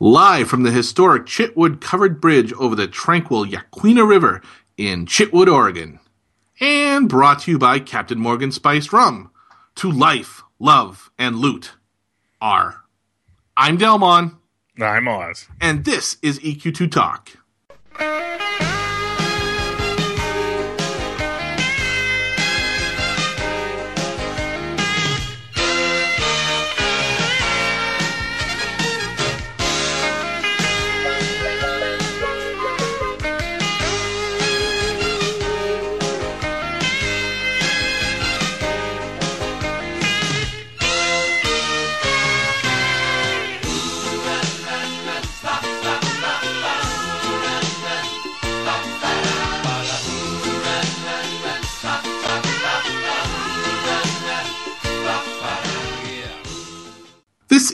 Live from the historic Chitwood covered bridge over the tranquil Yaquina River in Chitwood, Oregon. And brought to you by Captain Morgan Spiced Rum. To life, love, and loot. R. I'm Dellmon, I'm Oz. and this is EQ2 Talk.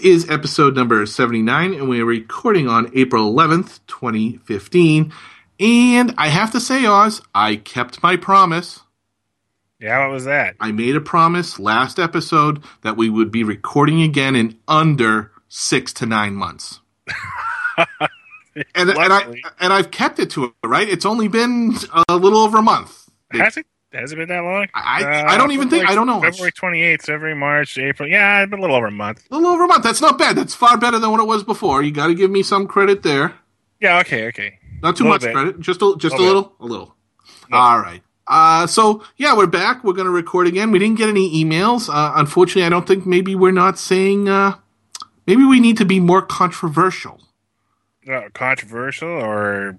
Is episode number 79, and we are recording on April 11th, 2015. And I have to say, Oz, I kept my promise. Yeah, what was that? I made a promise last episode that we would be recording again in under six to nine months. and, and I and I've kept it to it, right? It's only been a little over a month. Has it? Has it been that long? Uh, I- I don't even think- I don't know. February 28th, February, March, April. Yeah, it's been a little over a month. A little over a month. That's not bad. That's far better than what it was before. You got to give me some credit there. Yeah, okay, okay. Not too much bit. credit. Just a just a Little little, a little. All right. Uh, so yeah, we're back. We're going to record again. We didn't get any emails. Uh, unfortunately, I don't think maybe we're not saying. Uh, maybe we need to be more controversial. Uh, controversial or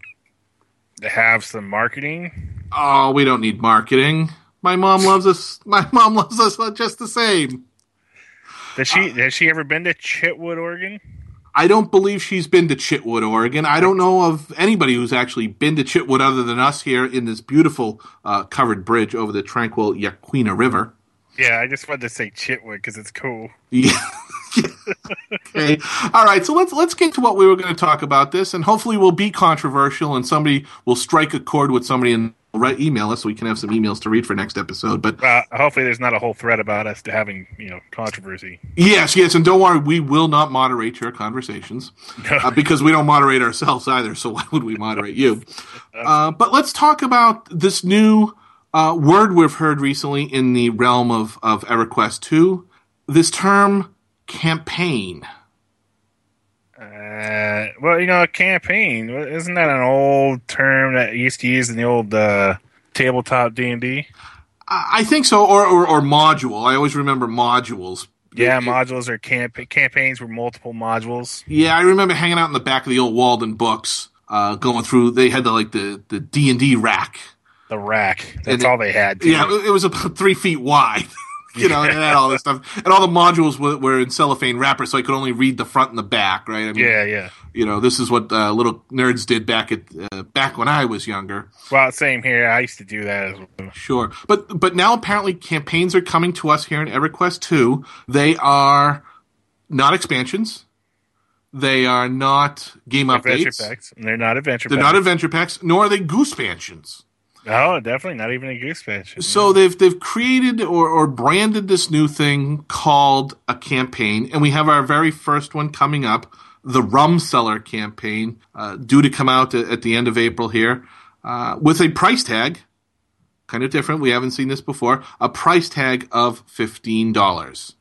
have some marketing? Oh, we don't need marketing. My mom loves us. My mom loves us just the same. Has she has she ever been to Chitwood, Oregon? I don't believe she's been to Chitwood, Oregon. I don't know of anybody who's actually been to Chitwood other than us here in this beautiful uh, covered bridge over the tranquil Yaquina River. Yeah, I just wanted to say Chitwood because it's cool. Yeah. Okay. All right. So let's let's get to what we were going to talk about this, and hopefully we'll be controversial, and somebody will strike a chord with somebody and write email us so we can have some emails to read for next episode. But Uh, hopefully, there's not a whole thread about us to having you know controversy. yes, yes, and don't worry, we will not moderate your conversations uh, because we don't moderate ourselves either. So why would we moderate you? Uh, but let's talk about this new uh, word we've heard recently in the realm of of EverQuest two. This term campaign. Uh, well, you know, a campaign isn't that an old term that used to use in the old uh, tabletop D and D? I think so, or, or or module. I always remember modules. Yeah, It- modules are camp campaigns were multiple modules. Yeah, I remember hanging out in the back of the old Waldenbooks, uh, going through. They had the like the the D and D rack. The rack. That's And it- all they had. too. Yeah, it it was about three feet wide. you know, and it had all this stuff, and all the modules were, were in cellophane wrappers, so I could only read the front and the back. Right? I mean, yeah, yeah. You know, this is what uh, little nerds did back at uh, back when I was younger. Well, same here. I used to do that as well. Sure, but but now apparently campaigns are coming to us here in EverQuest two. They are not expansions. They are not game Adventure updates. packs. They're not adventure They're packs. not adventure packs, nor are they goose expansions. No, definitely not even a goose patch. So they've they've created or, or branded this new thing called a campaign, and we have our very first one coming up, the Rum Cellar campaign, uh, due to come out at, at the end of April here, uh, with a price tag, kind of different. We haven't seen this before. A price tag of fifteen dollars.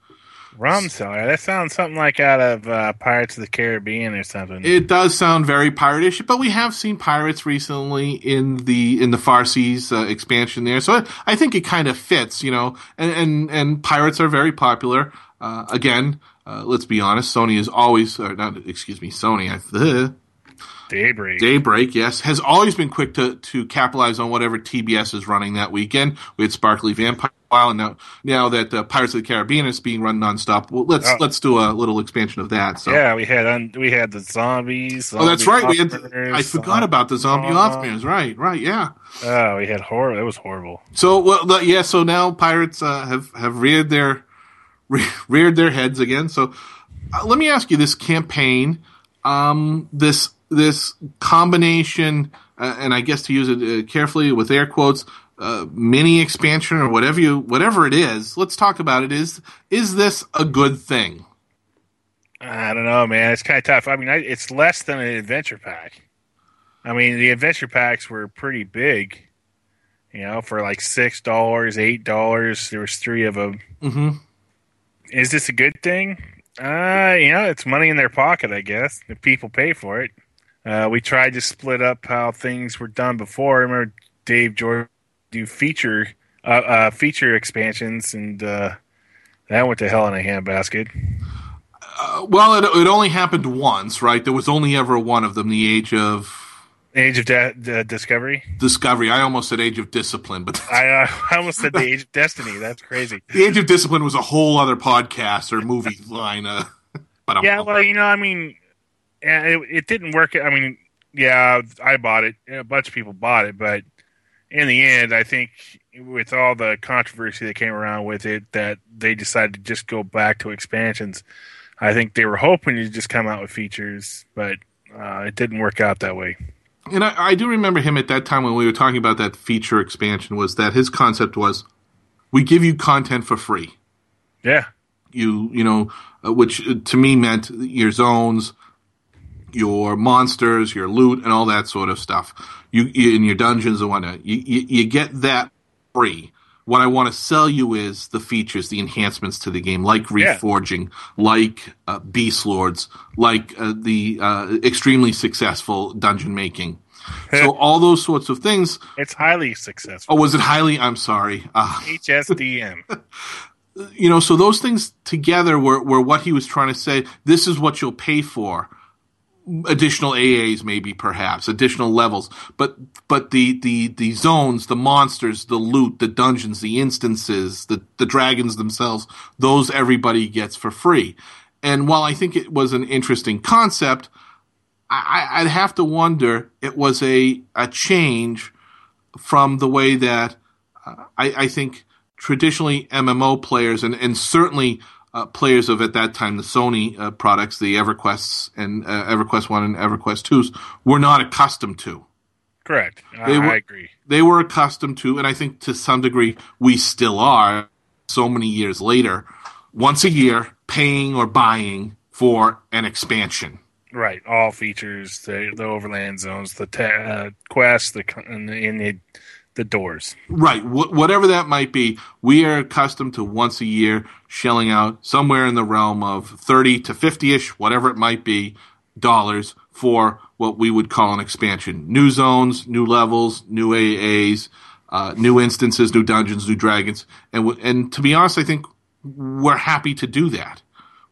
Rum cellar. That sounds something like out of uh, Pirates of the Caribbean or something. It does sound very piratish, but we have seen pirates recently in the in the Far Seas uh, expansion there, so I, I think it kind of fits, you know. And and, and pirates are very popular. Uh, again, uh, let's be honest, Sony is always, or not, excuse me, Sony. I, Daybreak. Daybreak, yes, has always been quick to to capitalize on whatever TBS is running that weekend. We had Sparkly Vampire, and now now that uh, Pirates of the Caribbean is being run nonstop, well, let's Oh. let's do a little expansion of that. So. Yeah, we had un- we had the zombies. Oh, that's right. We had. operators, I forgot zombie- about the zombie Uh. Right, right, yeah. Oh, we had horror. It was horrible. So, well, the, yeah. So now pirates uh, have have reared their re- reared their heads again. So, uh, let me ask you this campaign, um, this this combination, uh, and I guess to use it uh, carefully with air quotes, uh, mini expansion or whatever you whatever it is. Let's talk about it. Is is this a good thing? I don't know, man. It's kind of tough. I mean, I, it's less than an adventure pack. I mean, the adventure packs were pretty big. You know, for like six dollars, eight dollars. There was three of them. Mm-hmm. Is this a good thing? Uh, you know, it's money in their pocket, I guess. If people pay for it. Uh, we tried to split up how things were done before. I remember Dave Georgeson do feature uh, uh, feature expansions, and uh, that went to hell in a handbasket. Uh, well, it, it only happened once, right? There was only ever one of them, the Age of Age of De- De- Discovery. Discovery. I almost said Age of Discipline, but I, uh, I almost said the Age of Destiny. That's crazy. the Age of Discipline was a whole other podcast or movie line. Uh, but I'm, Yeah, well, you know, I mean, it, it didn't work. I mean, yeah, I bought it. A bunch of people bought it, but in the end, I think with all the controversy that came around with it, that they decided to just go back to expansions. I think they were hoping to just come out with features, but uh, it didn't work out that way. and I, I do remember him at that time when we were talking about that feature expansion. Was that his concept was, we give you content for free. Yeah, you you know uh, which uh, to me meant your zones your monsters your loot and all that sort of stuff you, in your dungeons and whatnot you, you, you get that free what i want to sell you is the features the enhancements to the game like Yeah. reforging like uh, beast lords like uh, the uh, extremely successful dungeon making so all those sorts of things it's highly successful. oh was it highly i'm sorry uh, HSDM. you know, so those things together were, were what he was trying to say. This is what you'll pay for. Additional AAs, maybe perhaps additional levels, but but the the the zones, the monsters, the loot, the dungeons, the instances, the the dragons themselves, those everybody gets for free. And while I think it was an interesting concept, I, I'd have to wonder it was a a change from the way that uh, I, I think traditionally MMO players and, and certainly uh, players of at that time the Sony uh, products, the EverQuests and uh, EverQuest One and EverQuest Twos, were not accustomed to. Correct. I, They were- I agree. They were accustomed to, and I think to some degree we still are. So many years later, once a year, paying or buying for an expansion. Right. All features, the, the overland zones, the ta- uh, quests, the and the, and the the doors. Right, wh- whatever that might be, we are accustomed to once a year shelling out somewhere in the realm of 30 to 50 ish, whatever it might be, dollars for what we would call an expansion. New zones, new levels, new AAs, uh, new instances, new dungeons, new dragons. And, w- and to be honest, I think we're happy to do that.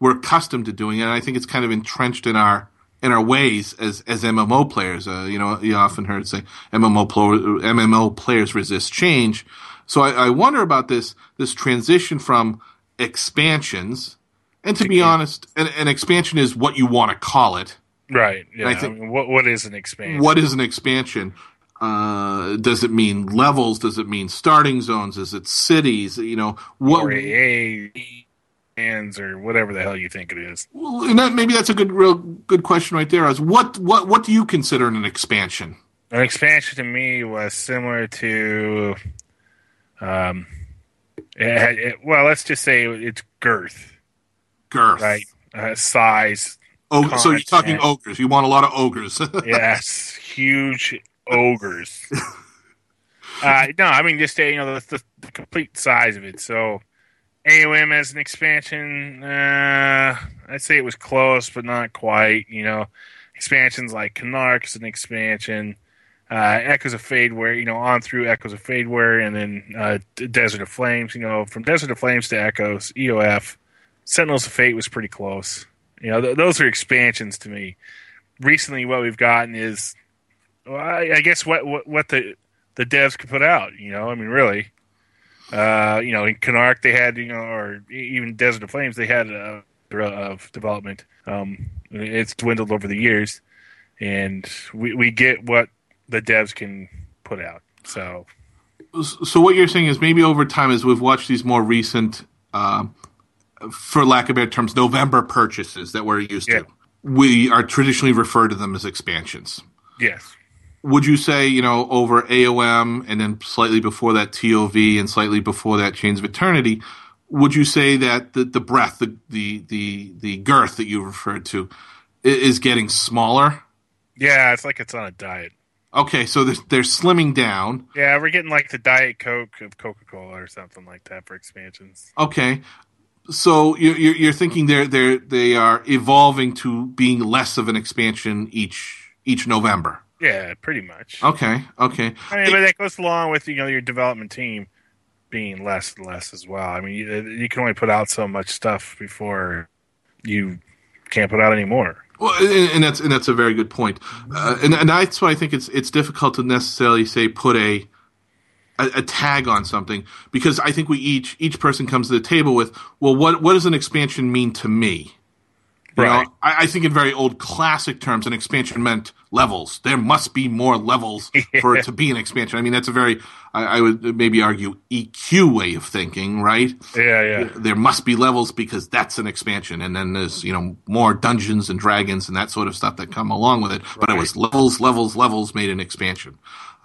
We're accustomed to doing it. And I think it's kind of entrenched in our in our ways as as MMO players. Uh, you know, you often heard say MMO pl- MMO players resist change. So I, I wonder about this this transition from expansions. And to be honest, an, an expansion is what you want to call it. Right. Yeah. I I think- mean, what what is an expansion? What is an expansion? Uh, does it mean levels? Does it mean starting zones? Is it cities? You know what? or AA hands or whatever the hell you think it is. Well, and that, maybe that's a good, real good question right there. Is what what what do you consider an expansion? An expansion to me was similar to, um, it had, it, well, let's just say it's girth, Girth, right? Uh, size. Oh, so you're talking ogres. You want a lot of ogres. Yes, huge ogres. uh, no, I mean just you know the, the, the complete size of it. So AOM as an expansion, uh, I'd say it was close, but not quite. You know, expansions like Kunark is an expansion. Uh, Echoes of Faydwer, you know, on through Echoes of Faydwer, and then uh, Desert of Flames. You know, from Desert of Flames to Echoes, EOF, Sentinels of Fate was pretty close. You know, th- those are expansions to me. Recently, what we've gotten is, well, I, I guess what, what what the the devs could put out. You know, I mean, really, uh, you know, in Kunark they had, you know, or even Desert of Flames they had a of development. Um, it's dwindled over the years, and we we get what the devs can put out. So so what you're saying is maybe over time, as we've watched these more recent, um, for lack of better terms, November purchases that we're used Yeah. to, we are traditionally referred to them as expansions. yes, Would you say, you know, over AOM and then slightly before that TOV and slightly before that Chains of Eternity, would you say that the, the breadth, the, the the the girth that you referred to, is getting smaller? Yeah, it's like it's on a diet. Okay, so they're, they're slimming down. Yeah, we're getting like the Diet Coke of Coca Cola or something like that for expansions. Okay, so you're you're you're thinking they're they're they are evolving to being less of an expansion each each November. Yeah, pretty much. Okay, okay. I mean, but that goes along with you know your development team being less and less as well. I mean, you, you can only put out so much stuff before you can't put out anymore. Well, and, and that's and that's a very good point, uh, and and that's why I think it's it's difficult to necessarily say put a, a a tag on something because I think we each each person comes to the table with well what what does an expansion mean to me? You Right. know, I, I think in very old classic terms, an expansion meant levels. There must be more levels for it to be an expansion. I mean, that's a very, I, I would maybe argue, EQ way of thinking, right? Yeah, yeah. there must be levels because that's an expansion and then there's you know more dungeons and dragons and that sort of stuff that come along with it but it was levels levels levels made an expansion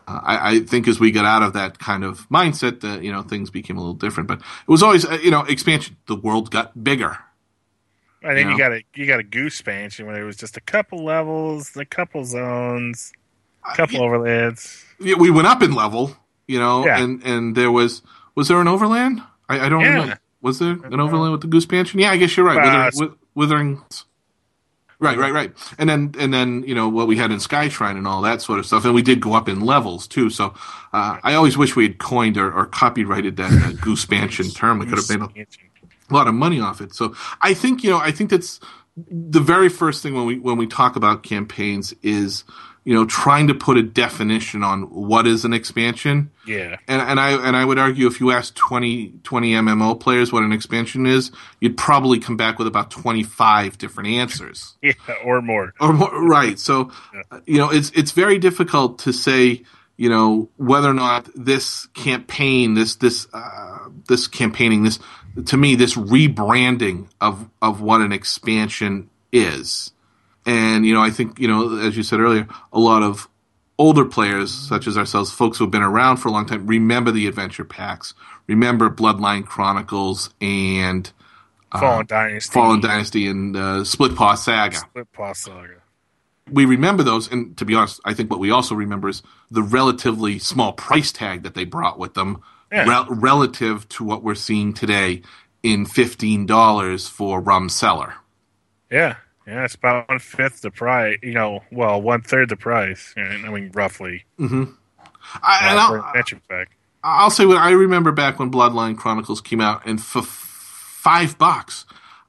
uh, I, I think as we got out of that kind of mindset that you know things became a little different but it was always uh, you know expansion the world got bigger And then Yeah. you got a you got a goose expansion where it was just a couple levels, a couple zones, a couple overlands. Yeah, we went up in level you know Yeah. and and there was was there an overland i, I don't Yeah. remember was there an overland with the goose expansion yeah i guess you're right Uh, Withering, Wi- withering Right, right, right. And then, and then, you know, what we had in Sky Shrine and all that sort of stuff. And we did go up in levels too. So, uh, I always wish we had coined or, or copyrighted that uh, goose expansion term. We could have made a lot of money off it. So I think, you know, I think that's the very first thing when we, when we talk about campaigns is, you know, trying to put a definition on what is an expansion. Yeah, And, and I and I would argue if you ask 20, 20 MMO players what an expansion is, you'd probably come back with about twenty five different answers. yeah, or more. Or more, right. So, uh, you know, it's it's very difficult to say, you know, whether or not this campaign, this this uh, this campaigning, this to me, this rebranding of of what an expansion is, and you know, I think you know, as you said earlier, a lot of older players such as ourselves, folks who have been around for a long time, remember the adventure packs, remember Bloodline Chronicles and Fallen Dynasty, Fallen Dynasty and uh, Split Paw Saga. Split Paw Saga. we remember those, and to be honest, I think what we also remember is the relatively small price tag that they brought with them, Yeah. rel- relative to what we're seeing today in fifteen dollars for Rum Cellar. Yeah, yeah, it's about one fifth the price. You know, well, one third the price. I mean, roughly. I, and uh, I'll. I'll say what I remember back when Bloodline Chronicles came out, and for f- five bucks,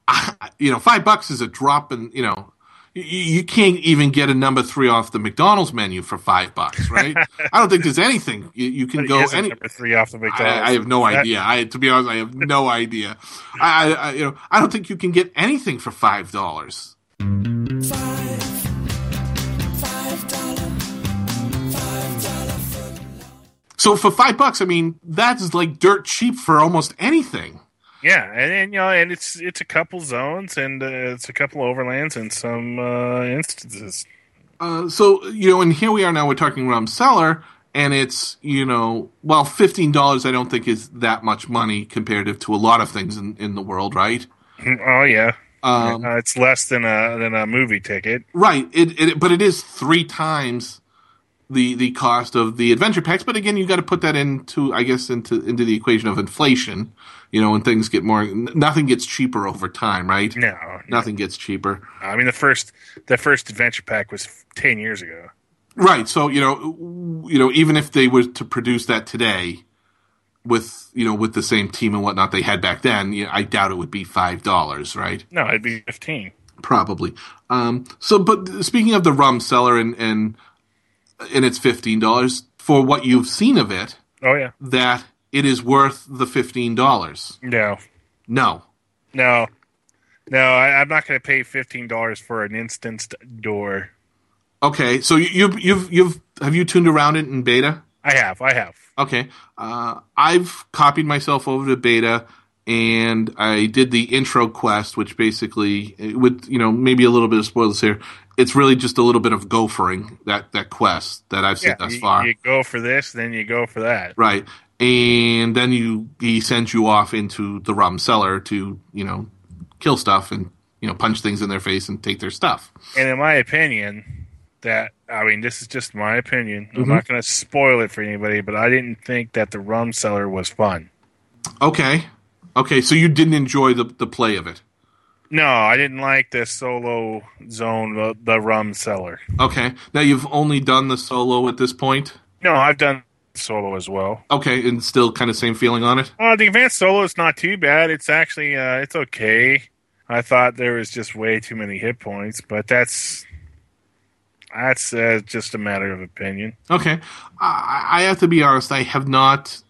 I, you know, five bucks is a drop in, you know. You, you can't even get a number three off the McDonald's menu for five bucks, right? I don't think there's anything you, you can But go any. number three off the McDonald's. I, I have no That- idea. I, to be honest, I have no idea. I, I, you know, I don't think you can get anything for five dollars. Five, five dollar, five dollar foot. So for five bucks, I mean, that's like dirt cheap for almost anything. Yeah, and, and you know, and it's it's a couple zones and uh, it's a couple overlands in some uh, instances. Uh, so you know, and here we are now. We're talking rum cellar, and it's you know, well, fifteen dollars. I don't think is that much money comparative to a lot of things in, in the world, right? Oh yeah, Um, uh, it's less than a than a movie ticket. Right. It, it but it is three times the the cost of the adventure packs. But again, you got to put that into I guess into into the equation of inflation. You know, when things get more, nothing gets cheaper over time, right? No, Nothing gets cheaper. I mean the first the first adventure pack was ten years ago. Right. So you know, you know, even if they were to produce that today, with you know with the same team and whatnot they had back then, you know, I doubt it would be five dollars, right? No, it'd be fifteen. Probably. Um, so, but speaking of the rum cellar and and and it's fifteen dollars for what you've seen of it, Oh yeah, that it is worth the fifteen dollars. no, No. no, no. I, I'm not going to pay fifteen dollars for an instanced door. Okay. So you, you've you've you've have you tuned around it in beta? I have, I have. Okay. Uh, I've copied myself over to beta and I did the intro quest, which basically, with you know maybe a little bit of spoilers here, it's really just a little bit of gophering that that quest that I've seen Yeah, thus you, far. you go for this, then you go for that. Right. And then you he sends you off into the rum cellar to you know kill stuff and you know punch things in their face and take their stuff. And in my opinion, that I mean, this is just my opinion. I'm Mhm. not going to spoil it for anybody, but I didn't think that the rum cellar was fun. Okay, okay, so you didn't enjoy the the play of it. No, I didn't like the solo zone, the, the rum cellar. Okay, now you've only done the solo at this point. No, I've done solo as well. Okay, and still kind of same feeling on it. Uh, the advanced solo is not too bad. It's actually uh, it's okay. I thought there was just way too many hit points, but that's that's uh, just a matter of opinion. Okay, I, I have to be honest. I have not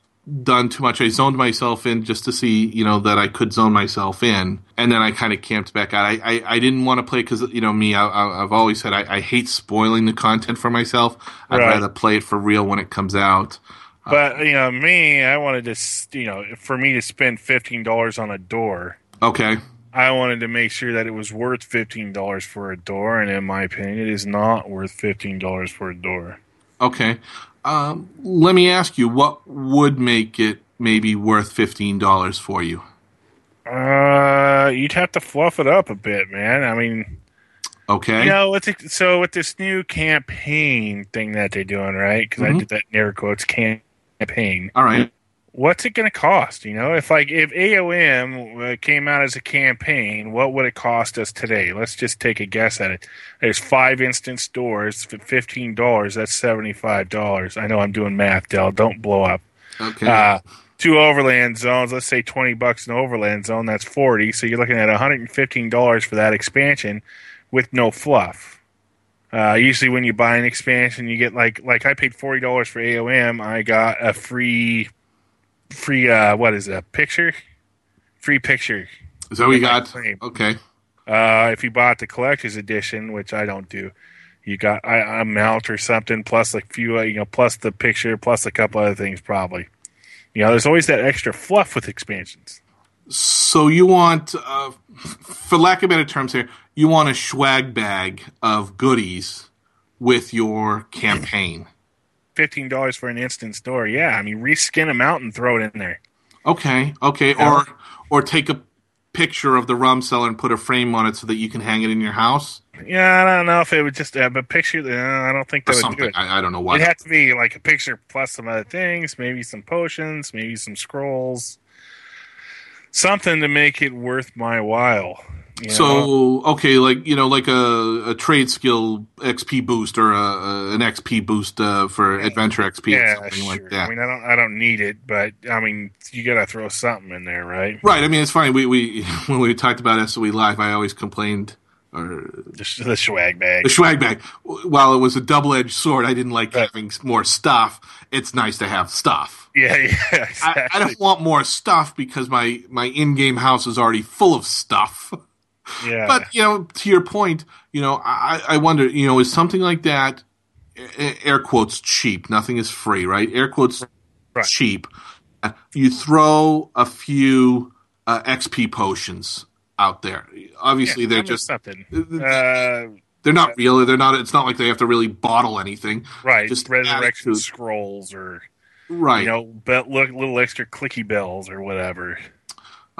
done too much. I zoned myself in just to see, you know, that I could zone myself in, and then I kind of camped back out. I, I, I didn't want to play because you know me. I, I've always said I, I hate spoiling the content for myself. I'd Right. rather play it for real when it comes out. Uh, but you know, me, I wanted to, you know, for me to spend fifteen dollars on a door, Okay, I wanted to make sure that it was worth fifteen dollars for a door, and in my opinion, it is not worth fifteen dollars for a door. okay. Um, let me ask you, what would make it maybe worth fifteen dollars for you? Uh, you'd have to fluff it up a bit, man. I mean, Okay, you know, so with this new campaign thing that they're doing, right? Because I Mhm. did that in air quotes campaign. all right. What's it going to cost? You know, if like if AOM uh, came out as a campaign, what would it cost us today? Let's just take a guess at it. There's five instance doors for fifteen dollars. That's seventy five dollars. I know I'm doing math, Dell. Don't blow up. Okay, Uh, two overland zones. Let's say twenty bucks an overland zone. That's forty. So you're looking at 115 dollars for that expansion, with no fluff. Uh, usually, when you buy an expansion, you get like like I paid forty dollars for AOM. I got a free free uh, what is it? A picture, free picture. is that what you got? claim. Okay, Uh, if you bought the collector's edition, which I don't do, you got a, a mount or something plus a few, uh, you know, plus the picture, plus a couple other things probably. You know, there's always that extra fluff with expansions. So you want, uh, for lack of better terms here, you want a swag bag of goodies with your campaign. Fifteen dollars for an instance door, yeah. I mean, reskin a mount and throw it in there. Okay, okay, Yeah. or or take a picture of the rum cellar and put a frame on it so that you can hang it in your house Yeah, I don't know if it would just have a picture. Uh, I don't think that would do something. it. I, I don't know why. It'd have to be like a picture plus some other things, maybe some potions, maybe some scrolls, something to make it worth my while. You know? So okay, like you know, like a, a trade skill XP boost or a, a, an XP boost uh, for adventure XP or yeah, something sure. like that. I mean, I don't, I don't need it, but I mean, you got to throw something in there, right? right. I mean, it's funny. We we when we talked about SOE live, I always complained or The, the swag bag. the swag bag. While it was a double edged sword, I didn't like Right. having more stuff. It's nice to have stuff. yeah, yeah, I. I don't want more stuff because my my in game house is already full of stuff. yeah. But you know, to your point, you know, I, I wonder, you know, is something like that, air quotes, cheap? Nothing is free, right? Air quotes, Right. cheap. Uh, You throw a few uh, XP potions out there. Obviously, Yeah, they're just something. Uh, they're not real. They're not. It's not like they have to really bottle anything, right, Just resurrection scrolls or right? you know, be- look, little extra clicky bells or whatever.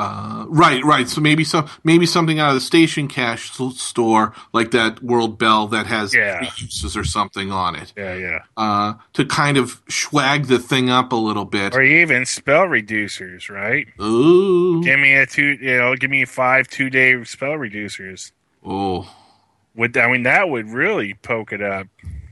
Uh, right, right. So maybe some, maybe something out of the station cash store, like that World Bell that has Yeah. uses or something on it. Yeah, yeah. uh, to kind of swag the thing up a little bit. Or even spell reducers, right? Ooh, Give me a two, you know, give me five two day spell reducers. oh, Would I mean that would really poke it up?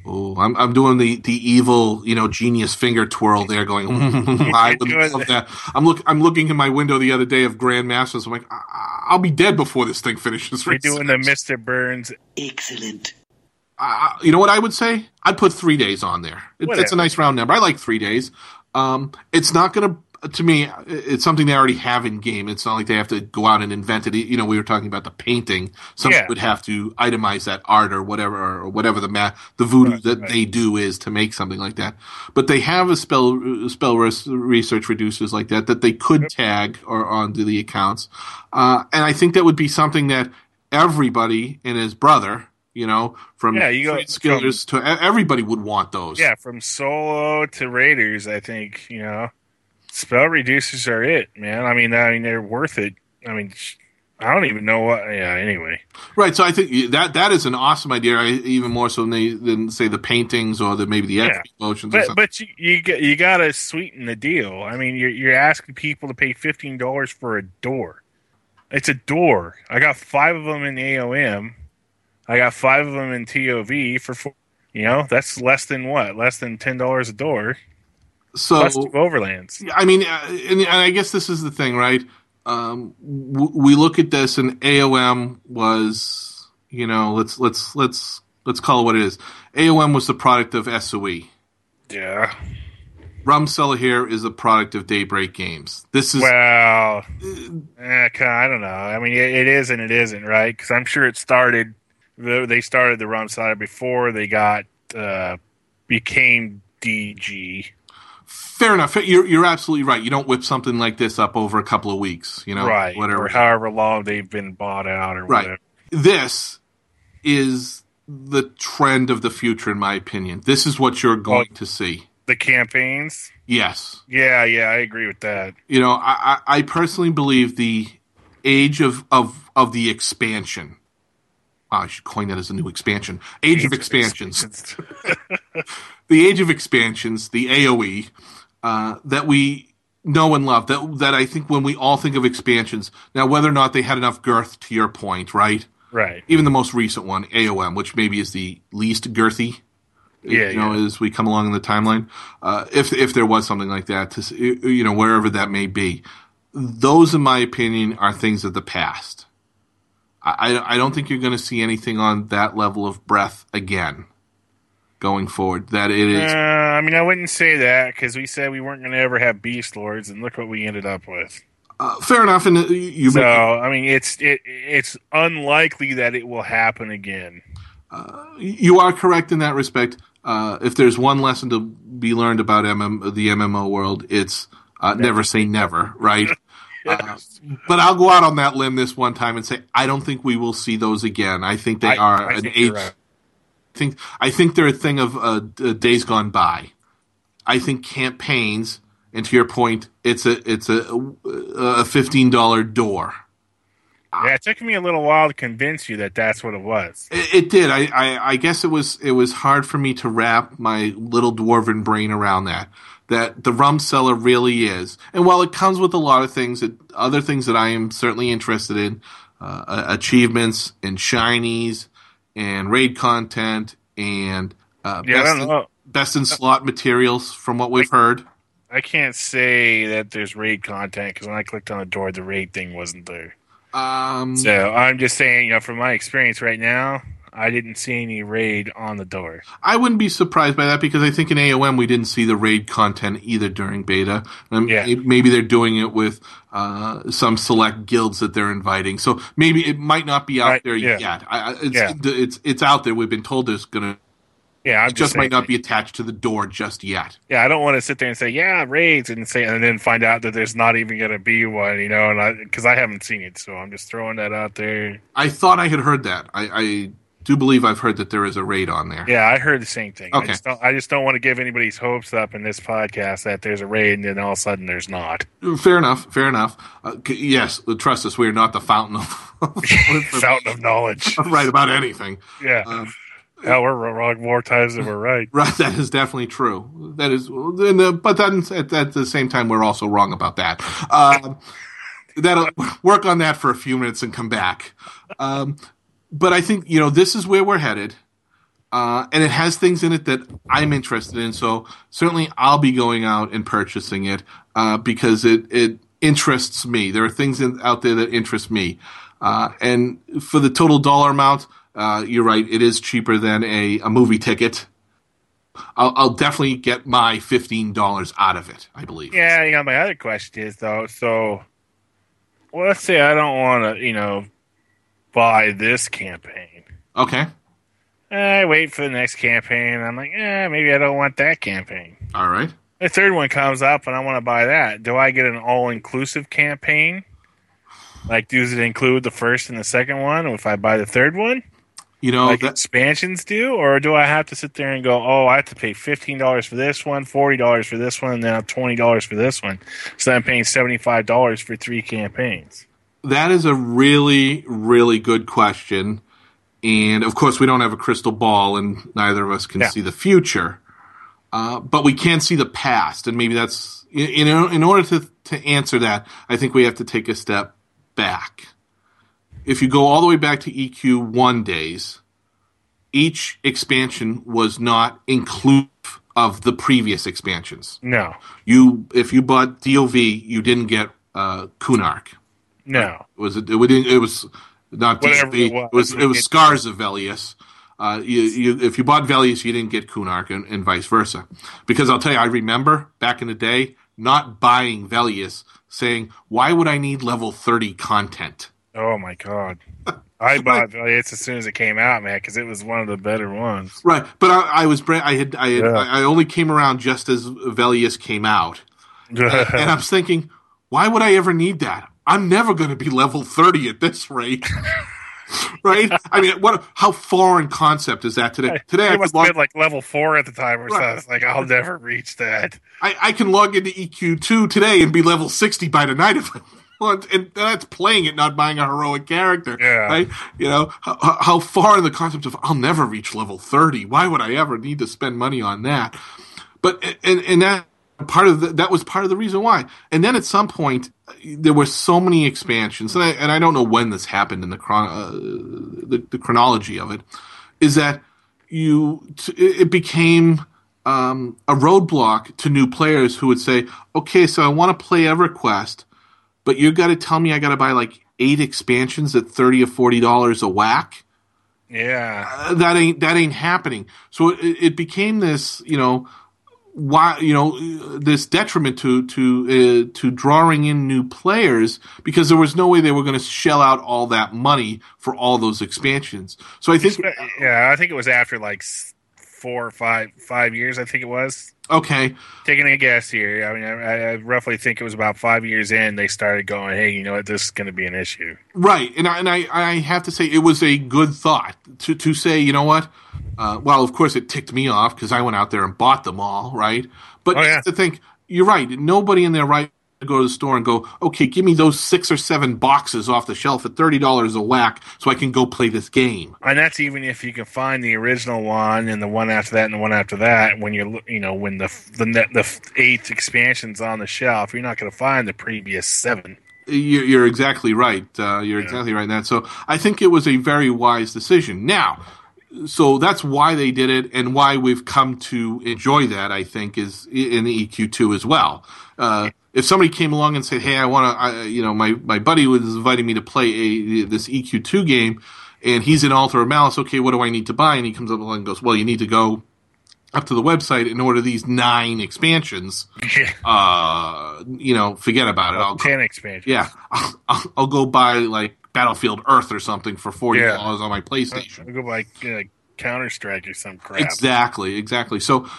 Oh! I'm I'm doing the the evil, you know, genius finger twirl there, going. I would love that. I'm look I'm looking in my window the other day of Grandmasters. I'm like, I- I'll be dead before this thing finishes. We're doing the Mister Burns. Excellent. Uh, you know what I would say? I'd put three days on there. It, it's a nice round number. I like three days. Um, it's not going to, to me, it's something they already have in game. It's not like they have to go out and invent it. You know, we were talking about the painting. Someone Yeah. would have to itemize that art or whatever, or whatever the ma- the voodoo Right, that right. they do is to make something like that. But they have a spell spell res- research reducers like that that they could tag or onto the accounts, uh, and I think that would be something that everybody and his brother. You know, from Yeah, you go skillers to e- everybody would want those. Yeah, from solo to raiders, I think you know. Spell reducers are it, man. I mean, I mean they're worth it. I mean, I don't even know what. Yeah. Anyway, Right, so I think that that is an awesome idea, I, even more so than, they, than say the paintings or the maybe the Yeah. motions. but but you you, got- you got to sweeten the deal. I mean, you're you're asking people to pay fifteen dollars for a door. It's a door. I got five of them in AOM. I got five of them in TOV for four. You know, that's less than what? Less than ten dollars a door. So two overlands. I mean, uh, and, and I guess this is the thing, right? Um, w- we look at this, and AOM was, you know, let's let's let's let's call it what it is. AOM was the product of SOE. Yeah. Rum Cellar here is a product of Daybreak Games. This is Well, eh, I don't know. I mean, it, it is and it isn't, right? Because I'm sure it started. They started the rum cellar before they got uh, became DG. Fair enough. You're you're absolutely right. You don't whip something like this up over a couple of weeks, you know, right Whatever. or however long they've been bought out or Right. whatever this is the trend of the future, in my opinion. This is what you're going to see. the campaigns Yes. yeah yeah i agree with that you know, I, I I personally believe the age of, of, of the expansion. Wow, I should coin that as a new expansion. Age of expansions. The age of expansions, the AOE, uh, that we know and love. That that I think when we all think of expansions, now whether or not they had enough girth, to your point, right? right Even the most recent one, AOM, which maybe is the least girthy. Yeah, you know, as we come along in the timeline, uh, if if there was something like that, to you know, wherever that may be, those, in my opinion, are things of the past. I, I- I don't think you're going to see anything on that level of breath again going forward. That it is. uh, i mean i wouldn't say that because we said we weren't going to ever have beast lords and look what we ended up with uh, fair enough, and uh, you so make, i mean it's it it's unlikely that it will happen again you are correct in that respect. Uh, if there's one lesson to be learned about MM, the MMO world, it's uh, never say never, right? Uh, but I'll go out on that limb this one time and say I don't think we will see those again. I think they I- are I an age. right. I think I think they're a thing of uh, days gone by. I think campaigns, and to your point, it's a it's a a fifteen dollar door. yeah it took me a little while to convince you that that's what it was It, it did. I, I I guess it was it was hard for me to wrap my little dwarven brain around that. That the rum cellar really is, and while it comes with a lot of things, that other things that I am certainly interested in, uh, achievements and shinies, and raid content, and uh, yeah i best, in, best in slot materials from what we've heard. i can't say that there's raid content because when i clicked on the door the raid thing wasn't there Um, So I'm just saying, you know, from my experience right now, I didn't see any raid on the door. I wouldn't be surprised by that because I think in AOM we didn't see the raid content either during beta. Um, Yeah. Maybe they're doing it with uh, some select guilds that they're inviting, so maybe it might not be out Right, there yeah. yet. I, I- it's, Yeah. it's it's out there. We've been told there's gonna. Yeah, I'm It just saying, might not be attached to the door just yet. Yeah, I don't want to sit there and say, yeah, raids, and say, and then find out that there's not even going to be one, you know, and I because I haven't seen it, so I'm just throwing that out there. I thought I had heard that. I, I do believe I've heard that there is a raid on there. Yeah, I heard the same thing. Okay. I just don't, I just don't want to give anybody's hopes up in this podcast that there's a raid, and then all of a sudden there's not. Fair enough. Fair enough. Uh, yes, trust us. We are not the fountain of Fountain of knowledge. right about anything. Yeah. Um, Hell, we're wrong more times than we're right. Right, that is definitely true. That is, and, uh, but then at, at the same time, we're also wrong about that. Um, that'll work on that for a few minutes and come back. Um, but I think you know this is where we're headed, uh, and it has things in it that I'm interested in. So certainly, I'll be going out and purchasing it uh, because it it interests me. There are things in, out there that interest me, uh, and for the total dollar amount. Uh, you're right. It is cheaper than a, a movie ticket. I'll, I'll definitely get my fifteen dollars out of it. I believe. Yeah, you know, my other question is though, so well, let's say I don't want to, you know, buy this campaign. Okay. I wait for the next campaign. I'm like, eh, maybe I don't want that campaign. All right. The third one comes up and I want to buy that. Do I get an all inclusive campaign? Like, does it include the first and the second one if I buy the third one? You know, like that, expansions do, or do I have to sit there and go, oh, I have to pay fifteen dollars for this one, forty dollars for this one, and then twenty dollars for this one, so I'm paying seventy five dollars for three campaigns. That is a really, really good question. And of course, we don't have a crystal ball, and neither of us can Yeah. see the future. Uh, but we can see the past, and maybe that's you know, in order to to answer that, I think we have to take a step back. If you go all the way back to EQ one days, each expansion was not inclusive of the previous expansions. No, You, if you bought DOV, you didn't get uh, Kunark. No, It was it, was it was not DOV. it was, It was it was Scars of Velious. Uh, you, you, if you bought Velious, you didn't get Kunark, and, and vice versa. Because I'll tell you, I remember back in the day not buying Velious, saying, "Why would I need level thirty content?" oh my god, I bought Velious as soon as it came out, man, because it was one of the better ones. Right, but I, I was I had I had, Yeah. I only came around just as Velious came out, and I was thinking, why would I ever need that? I'm never going to be level 30 at this rate. right? I mean, what? How foreign concept is that today? Today, I it could must log, been like level four at the time or Right. something. It's like I'll never reach that. I, I can log into EQ2 today and be level 60 by tonight if I want. And that's playing it, not buying a heroic character. Yeah. Right? You know, how, how- far in the concept of I'll never reach level 30. Why would I ever need to spend money on that? But, and, and that part of the, that was part of the reason why. And then at some point, there were so many expansions, and I, and I don't know when this happened in the, chron- uh, the, the chronology of it, is that you, t- it became, um, a roadblock to new players who would say, okay, so I want to play EverQuest, but you've got to tell me I got to buy like eight expansions at 30 or $40 a whack. Yeah, Uh, that ain't, that ain't happening. So it, it became this, you know, why, you know, uh, this detriment to, to, uh, to drawing in new players because there was no way they were going to shell out all that money for all those expansions. So I think, yeah. I think it was after like four or five five years. I think it was. Okay, Taking a guess here. I mean, I, I roughly think it was about five years in. They started going, "Hey, you know what? This is going to be an issue." Right, and I, and I, I have to say it was a good thought to to say, you know what? Uh, well, of course, it ticked me off because I went out there and bought them all, right? But Oh, yeah. to think, you're right. Nobody in their right go to the store and go, okay, give me those six or seven boxes off the shelf at thirty dollars a whack, so I can go play this game. And that's even if you can find the original one and the one after that and the one after that. When you're, you know, when the the the eighth expansion's on the shelf, you're not going to find the previous seven. You're, you're exactly right. Uh, you're exactly right in that. So I think it was a very wise decision. Now, so that's why they did it, and why we've come to enjoy that. I think is in the EQ two as well. Uh, if somebody came along and said, "Hey, I want to," you know, my my buddy was inviting me to play a this EQ two game, and he's in Altar of Malice. Okay, what do I need to buy? And he comes up along and goes, "Well, you need to go." Up to the website and order these nine expansions. Uh, you know, forget about it. I'll go Ten expansions. yeah, I'll, I'll, I'll go buy like Battlefield Earth or something for forty Yeah. dollars on my PlayStation. We'll go buy uh, Counter Strike or some crap. Exactly, exactly. So,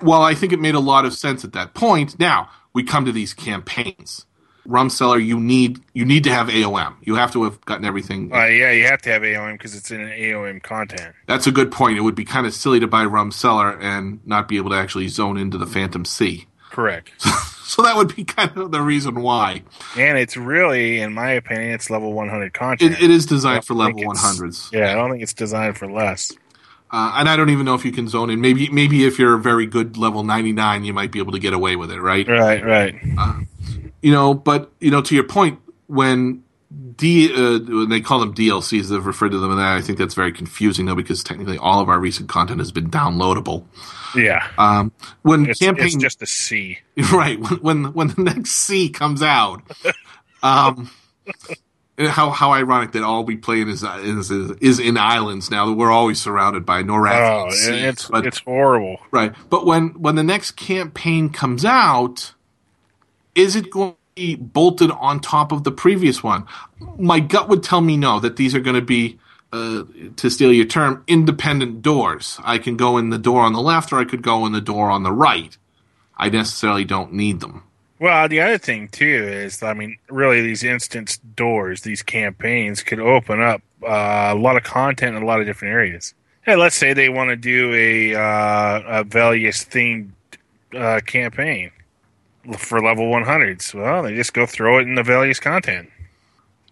while I think it made a lot of sense at that point, now we come to these campaigns. Rum cellar, you need you need to have AOM. You have to have gotten everything. Uh, yeah, you have to have AOM because it's in an AOM content. That's a good point. It would be kind of silly to buy Rum Cellar and not be able to actually zone into the Phantom Sea. Correct. So that would be kind of the reason why. and it's really, in my opinion, it's level 100 content. It, it is designed for level 100s. Yeah, I don't think it's designed for less. Uh, and I don't even know if you can zone in. Maybe maybe if you're a very good level 99, you might be able to get away with it, right? Right, right. You know, but you know, to your point, when D uh, when they call them DLCs, they've referred to them in that. I think that's very confusing though, because technically all of our recent content has been downloadable. Yeah. Um, when It's, campaign, it's just a C. right when, when when the next C comes out, um, and how how ironic that all we play in is is is in islands now that we're always surrounded by Oh, seas. it's but it's horrible. Right. But when when the next campaign comes out, is it going to be bolted on top of the previous one? My gut would tell me no, that these are going to be uh, to steal your term, independent doors. I can go in the door on the left or I could go in the door on the right. I necessarily don't need them. Well, the other thing too is, I mean, really, these instance doors, these campaigns could open up uh, a lot of content in a lot of different areas. Hey, let's say they want to do a uh, a Velious themed uh, campaign for level 100s. Well, they just go throw it in the Velious content.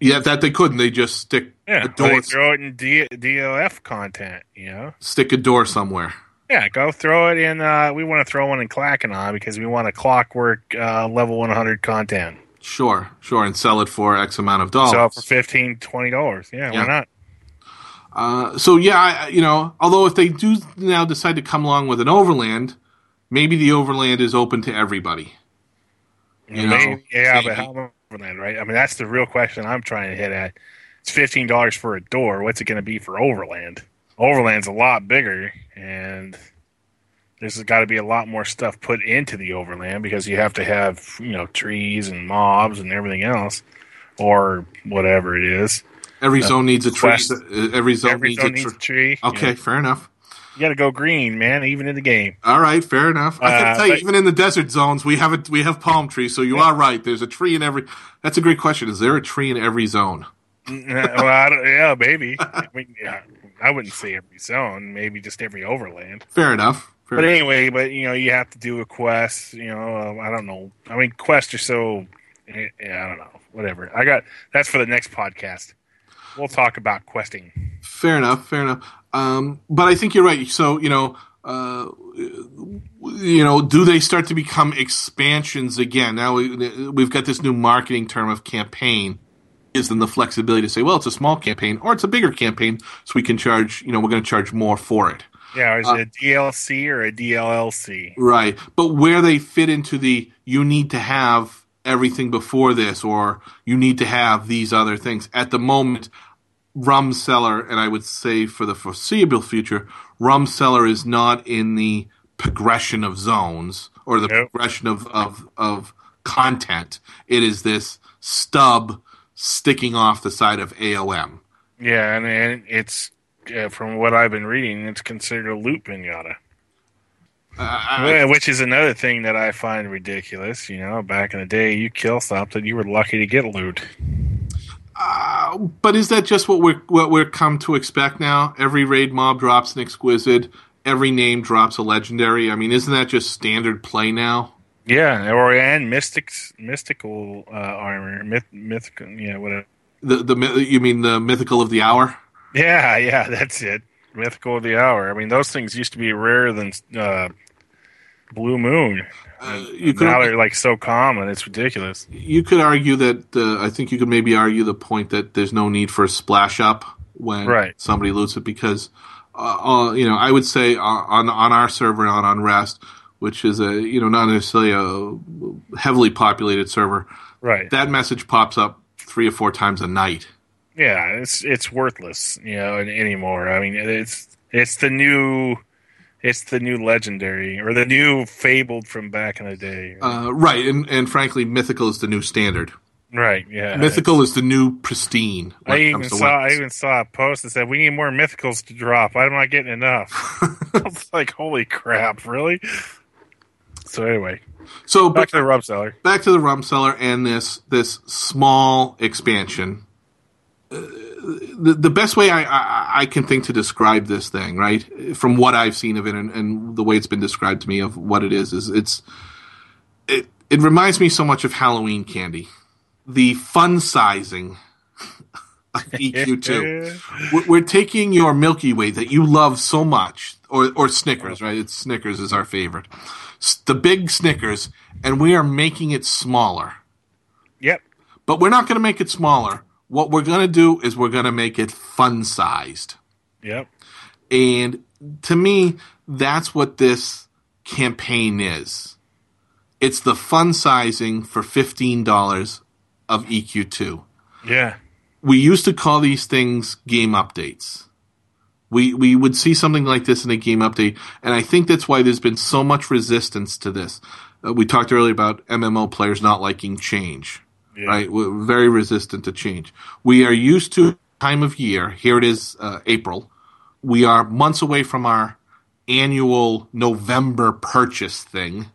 Yeah, that they couldn't. They just stick Yeah, a door, they throw it in D- DOF content. You know, stick a door somewhere. Yeah, go throw it in. Uh, we want to throw one in Klak'Anon because we want a clockwork uh, level 100 content. Sure, sure, and sell it for X amount of dollars. So for 15 dollars, yeah, Yeah. why not? Uh, so yeah, I, you know, although if they do now decide to come along with an overland, maybe the overland is open to everybody. You know, yeah, maybe. but how overland, right? I mean, that's the real question I'm trying to hit at. It's fifteen dollars for a door. What's it going to be for overland? Overland's a lot bigger, and there's got to be a lot more stuff put into the overland because you have to have you know trees and mobs and everything else, or whatever it is. Every zone needs a tree. Uh, Every zone Every needs zone a needs tree. a tree. Okay, fair enough. you, got to go green, man. Even in the game. All right, fair enough. I can Uh, tell you, even in the desert zones, we have a we have palm trees. So you are right. There's a tree in every. That's a great question. Is there a tree in every zone? well, I don't, yeah, maybe. I, mean, yeah, I wouldn't say every zone. Maybe just every overland. Fair enough. Fair But anyway, but you know, you have to do a quest. You know, um, I don't know. I mean, quests are so. eh, Yeah, I don't know. Whatever. I got that's for the next podcast. We'll talk about questing. Fair enough. Fair enough. Um, but I think you're right. So you know, uh, you know, do they start to become expansions again? Now we, we've got this new marketing term of campaign. Gives them the flexibility to say, well, it's a small campaign or it's a bigger campaign, so we can charge. You know, we're going to charge more for it. Yeah, is Uh, it a DLC or a DLLC? Right. But where they fit into the you need to have everything before this or you need to have these other things. At the moment, Rum Cellar, and I would say for the foreseeable future, Rum Cellar is not in the progression of zones or the Nope. progression of, of, of content. It is this stub sticking off the side of AOM. Yeah, and, and it's uh, from what I've been reading, it's considered a loot pinata. Uh, which is another thing that I find ridiculous. You know, back in the day, you kill something, you were lucky to get loot. Uh, but is that just what we're what we're come to expect now? Every raid mob drops an exquisite. Every name drops a legendary. I mean, isn't that just standard play now? Yeah, or and mystics, mystical uh, armor, myth, mythical, yeah, whatever. The the you mean the mythical of the hour? Yeah, yeah, that's it. Mythical of the hour. I mean, those things used to be rarer than uh, Blue Moon. Uh, you could now they're like so common, it's ridiculous. you could argue that uh, I think you could maybe argue the point that there's no need for a splash up when Right. somebody loots it because uh, uh, you know I would say uh, on on our server on Unrest, which is a you know not necessarily a heavily populated server, Right. that message pops up three or four times a night. yeah, it's it's worthless, you know, anymore. I mean, it's it's the new. It's the new legendary or the new fabled from back in the day. Uh, right, and, and frankly, mythical is the new standard. right, yeah. Mythical is the new pristine. I even saw I even saw a post that said we need more mythicals to drop. I'm not getting enough. I was like, holy crap, really? So anyway, so back back, to the rum cellar. back to the rum cellar and this this small expansion. Uh, the, the best way I, I, I can think to describe this thing, right, from what I've seen of it and, and the way it's been described to me of what it is, is it's it it reminds me so much of Halloween candy, the fun sizing of EQ two. We're- we're taking your Milky Way that you love so much, or or Snickers, right? It's Snickers is our favorite, the big Snickers, and we are making it smaller. Yep. But we're not going to make it smaller. What we're going to do is we're going to make it fun sized. Yep. And to me, that's what this campaign is. It's the fun sizing for $15 of EQ2 Yeah. we used to call these things game updates. We we would see something like this in a game update, and I think that's why there's been so much resistance to this. Uh, we talked earlier about MMO players not liking change, Yeah. right? We're very resistant to change. We are used to time of year. Here it is, uh, April. We are months away from our annual November purchase thing,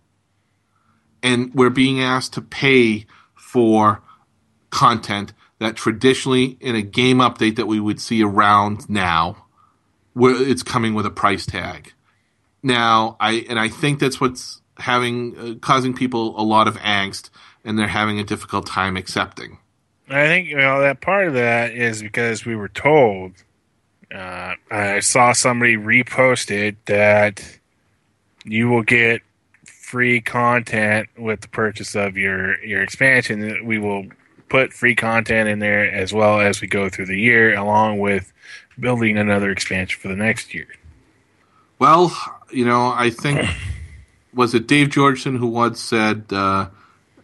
and we're being asked to pay for content that traditionally in a game update that we would see around now, it's coming with a price tag. Now, I and I think that's what's having uh, causing people a lot of angst, and they're having a difficult time accepting. I think you know that part of that is because we were told. Uh, I saw somebody reposted that you will get free content with the purchase of your your expansion. We will put free content in there as well as we go through the year, along with building another expansion for the next year. Well, you know, I think was it Dave Georgeson who once said, uh,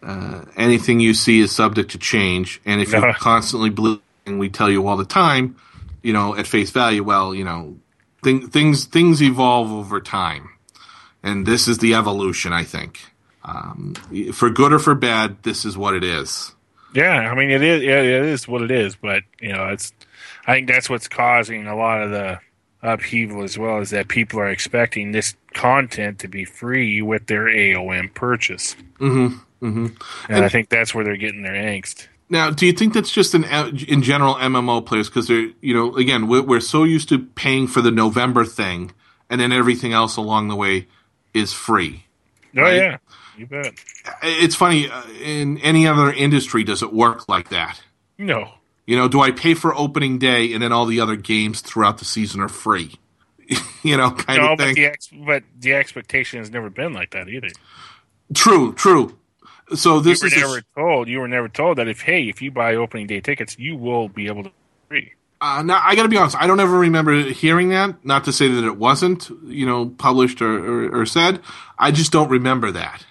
uh, "Anything you see is subject to change," and if you're constantly believing we tell you all the time, you know, at face value, well, you know, thing, things things evolve over time, and this is the evolution. I think, um, for good or for bad, this is what it is. Yeah, I mean it is. Yeah, it is what it is. But you know, it's. I think that's what's causing a lot of the upheaval as well. Is that people are expecting this content to be free with their AOM purchase, Mm-hmm. Mm-hmm. and I think that's where they're getting their angst. Now, do you think that's just an in general MMO players because they're you know again we're, we're so used to paying for the November thing and then everything else along the way is free. Oh Right. yeah, you bet. It's funny uh, in any other industry does it work like that? No, You know, do I pay for opening day and then all the other games throughout the season are free? you know, kind no, of but thing. the ex- but the expectation has never been like that either. True, true. So this you is were a- never told. You were never told that if hey, if you buy opening day tickets, you will be able to free. Uh, now I got to be honest. I don't ever remember hearing that. Not to say that it wasn't, you know, published or, or, or said. I just don't remember that.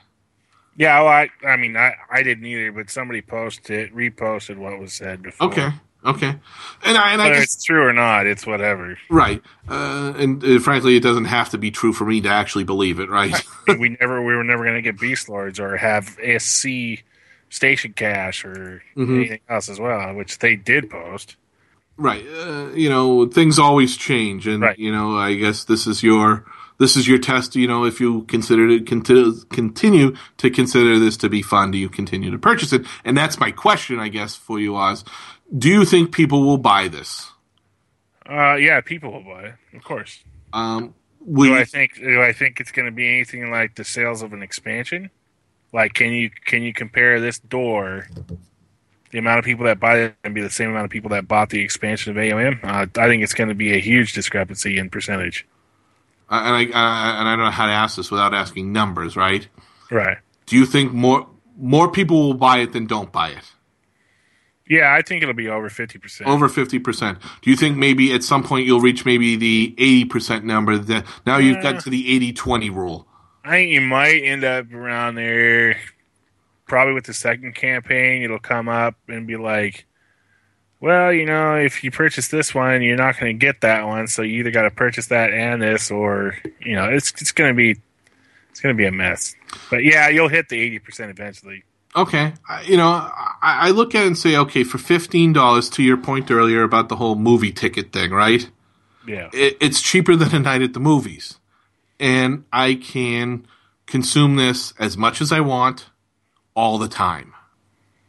Yeah, well, I, I mean, I, I didn't either, but somebody posted, reposted what was said before. Okay, okay, and I and I Whether guess it's true or not, it's whatever. right. Uh, and uh, frankly, it doesn't have to be true for me to actually believe it, right? we never, we were never going to get Beast Lords or have SC Station Cash or Mhm. anything else as well, which they did post. right. Uh, you know, things always change, and Right. you know, I guess this is your this is your test. You know, if you consider it continue continue to consider this to be fun, do you continue to purchase it? And that's my question, I guess, for you, Oz. Do you think people will buy this? Uh, yeah, people will buy it, of course. Um, Do you- I think? Do I think it's going to be anything like the sales of an expansion? Like, can you can you compare this door, the amount of people that buy it, and be the same amount of people that bought the expansion of AOM? Uh, I think it's going to be a huge discrepancy in percentage. Uh, and I uh, and I don't know how to ask this without asking numbers, right? Right. Do you think more more people will buy it than don't buy it? Yeah, I think it'll be over fifty percent. Over fifty percent. Do you think maybe at some point you'll reach maybe the eighty percent number? That now you've Uh. got to the 80-20 rule. I think you might end up around there. Probably with the second campaign, it'll come up and be like, "Well, you know, if you purchase this one, you're not going to get that one, so you either got to purchase that and this, or you know, it's it's going to be it's going to be a mess." But yeah, you'll hit the eighty percent eventually. Okay, I, you know, I, I look at it and say, okay, for fifteen dollars, to your point earlier about the whole movie ticket thing, right? Yeah, it, it's cheaper than a night at the movies, and I can consume this as much as I want all the time.